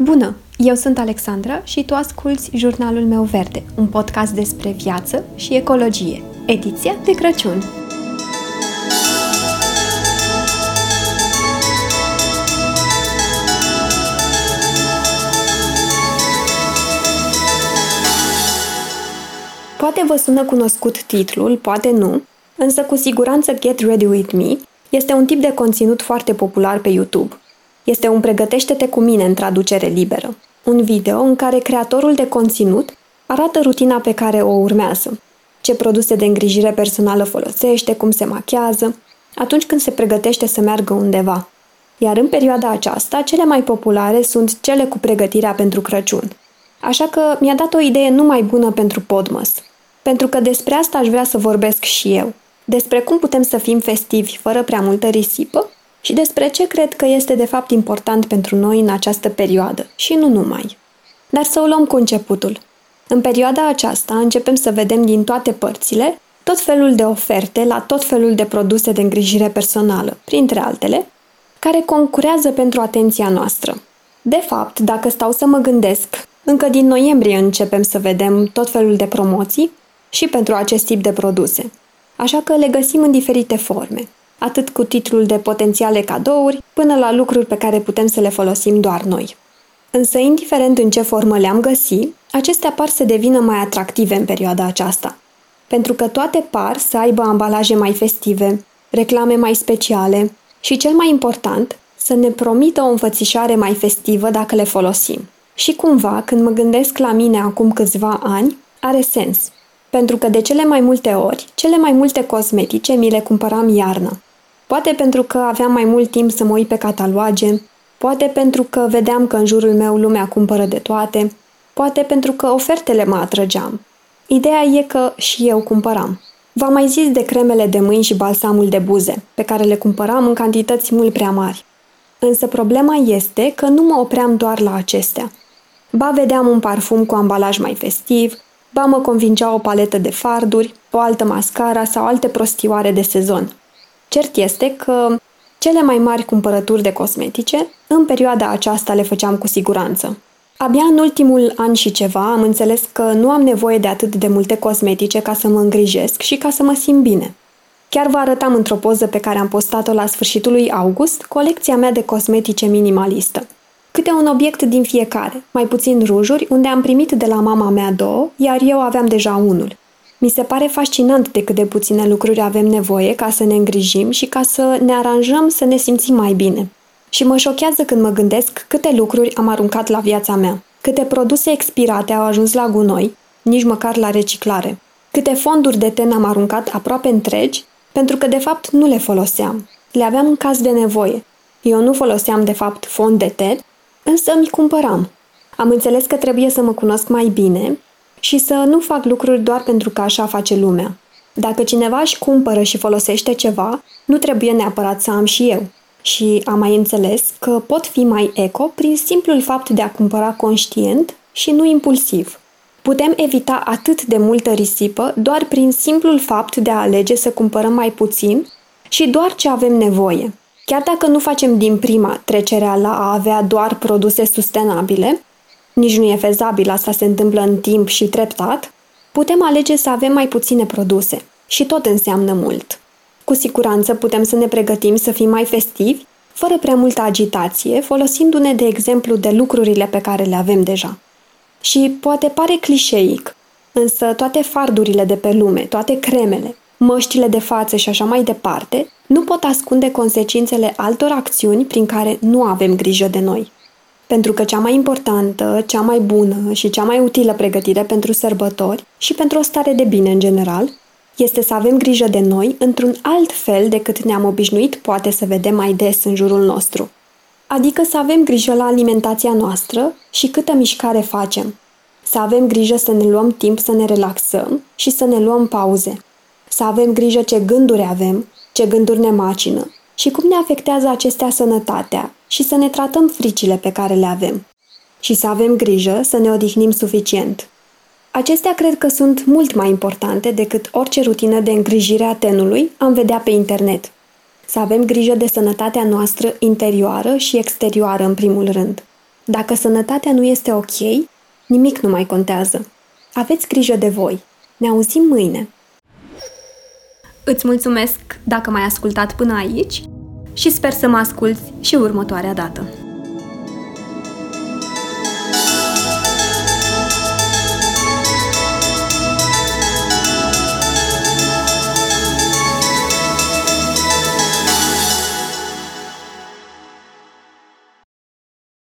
Bună! Eu sunt Alexandra și tu asculți Jurnalul meu verde, un podcast despre viață și ecologie, ediția de Crăciun. Poate vă sună cunoscut titlul, poate nu, însă cu siguranță Get Ready With Me este un tip de conținut foarte popular pe YouTube – este un pregătește-te cu mine în traducere liberă. Un video în care creatorul de conținut arată rutina pe care o urmează, ce produse de îngrijire personală folosește, cum se machează, atunci când se pregătește să meargă undeva. Iar în perioada aceasta, cele mai populare sunt cele cu pregătirea pentru Crăciun. Așa că mi-a dat o idee numai bună pentru Podmas. Pentru că despre asta aș vrea să vorbesc și eu. Despre cum putem să fim festivi fără prea multă risipă și despre ce cred că este de fapt important pentru noi în această perioadă și nu numai. Dar să o luăm cu începutul. În perioada aceasta începem să vedem din toate părțile tot felul de oferte la tot felul de produse de îngrijire personală, printre altele, care concurează pentru atenția noastră. De fapt, dacă stau să mă gândesc, încă din noiembrie începem să vedem tot felul de promoții și pentru acest tip de produse. Așa că le găsim în diferite forme atât cu titlul de potențiale cadouri, până la lucruri pe care putem să le folosim doar noi. Însă, indiferent în ce formă le-am găsit, acestea par să devină mai atractive în perioada aceasta. Pentru că toate par să aibă ambalaje mai festive, reclame mai speciale și, cel mai important, să ne promită o înfățișare mai festivă dacă le folosim. Și cumva, când mă gândesc la mine acum câțiva ani, are sens. Pentru că de cele mai multe ori, cele mai multe cosmetice mi le cumpăram iarnă. Poate pentru că aveam mai mult timp să mă uit pe cataloage, poate pentru că vedeam că în jurul meu lumea cumpără de toate, poate pentru că ofertele mă atrăgeam. Ideea e că și eu cumpăram. V-am mai zis de cremele de mâini și balsamul de buze, pe care le cumpăram în cantități mult prea mari. Însă problema este că nu mă opream doar la acestea. Ba vedeam un parfum cu ambalaj mai festiv, ba mă convingea o paletă de farduri, o altă mascara sau alte prostioare de sezon. Cert este că cele mai mari cumpărături de cosmetice, în perioada aceasta le făceam cu siguranță. Abia în ultimul an și ceva am înțeles că nu am nevoie de atât de multe cosmetice ca să mă îngrijesc și ca să mă simt bine. Chiar vă arătam într-o poză pe care am postat-o la sfârșitul lui august colecția mea de cosmetice minimalistă. Câte un obiect din fiecare, mai puțin rujuri, unde am primit de la mama mea două, iar eu aveam deja unul. Mi se pare fascinant de cât de puține lucruri avem nevoie ca să ne îngrijim și ca să ne aranjăm să ne simțim mai bine. Și mă șochează când mă gândesc câte lucruri am aruncat la viața mea, câte produse expirate au ajuns la gunoi, nici măcar la reciclare, câte fonduri de ten am aruncat aproape întregi, pentru că de fapt nu le foloseam. Le aveam în caz de nevoie. Eu nu foloseam de fapt fond de ten, însă mi cumpăram. Am înțeles că trebuie să mă cunosc mai bine și să nu fac lucruri doar pentru că așa face lumea. Dacă cineva își cumpără și folosește ceva, nu trebuie neapărat să am și eu. Și am mai înțeles că pot fi mai eco prin simplul fapt de a cumpăra conștient și nu impulsiv. Putem evita atât de multă risipă doar prin simplul fapt de a alege să cumpărăm mai puțin și doar ce avem nevoie. Chiar dacă nu facem din prima trecerea la a avea doar produse sustenabile, nici nu e fezabil, asta se întâmplă în timp și treptat, putem alege să avem mai puține produse și tot înseamnă mult. Cu siguranță putem să ne pregătim să fim mai festivi, fără prea multă agitație, folosindu-ne de exemplu de lucrurile pe care le avem deja. Și poate pare clișeic, însă toate fardurile de pe lume, toate cremele, măștile de față și așa mai departe, nu pot ascunde consecințele altor acțiuni prin care nu avem grijă de noi. Pentru că cea mai importantă, cea mai bună și cea mai utilă pregătire pentru sărbători și pentru o stare de bine în general, este să avem grijă de noi într-un alt fel decât ne-am obișnuit poate să vedem mai des în jurul nostru. Adică să avem grijă la alimentația noastră și câtă mișcare facem. Să avem grijă să ne luăm timp să ne relaxăm și să ne luăm pauze. Să avem grijă ce gânduri avem, ce gânduri ne macină și cum ne afectează acestea sănătatea și să ne tratăm fricile pe care le avem. Și să avem grijă să ne odihnim suficient. Acestea cred că sunt mult mai importante decât orice rutină de îngrijire a tenului am vedea pe internet. Să avem grijă de sănătatea noastră interioară și exterioară în primul rând. Dacă sănătatea nu este ok, nimic nu mai contează. Aveți grijă de voi. Ne auzim mâine. Îți mulțumesc dacă m-ai ascultat până aici și sper să mă asculți și următoarea dată.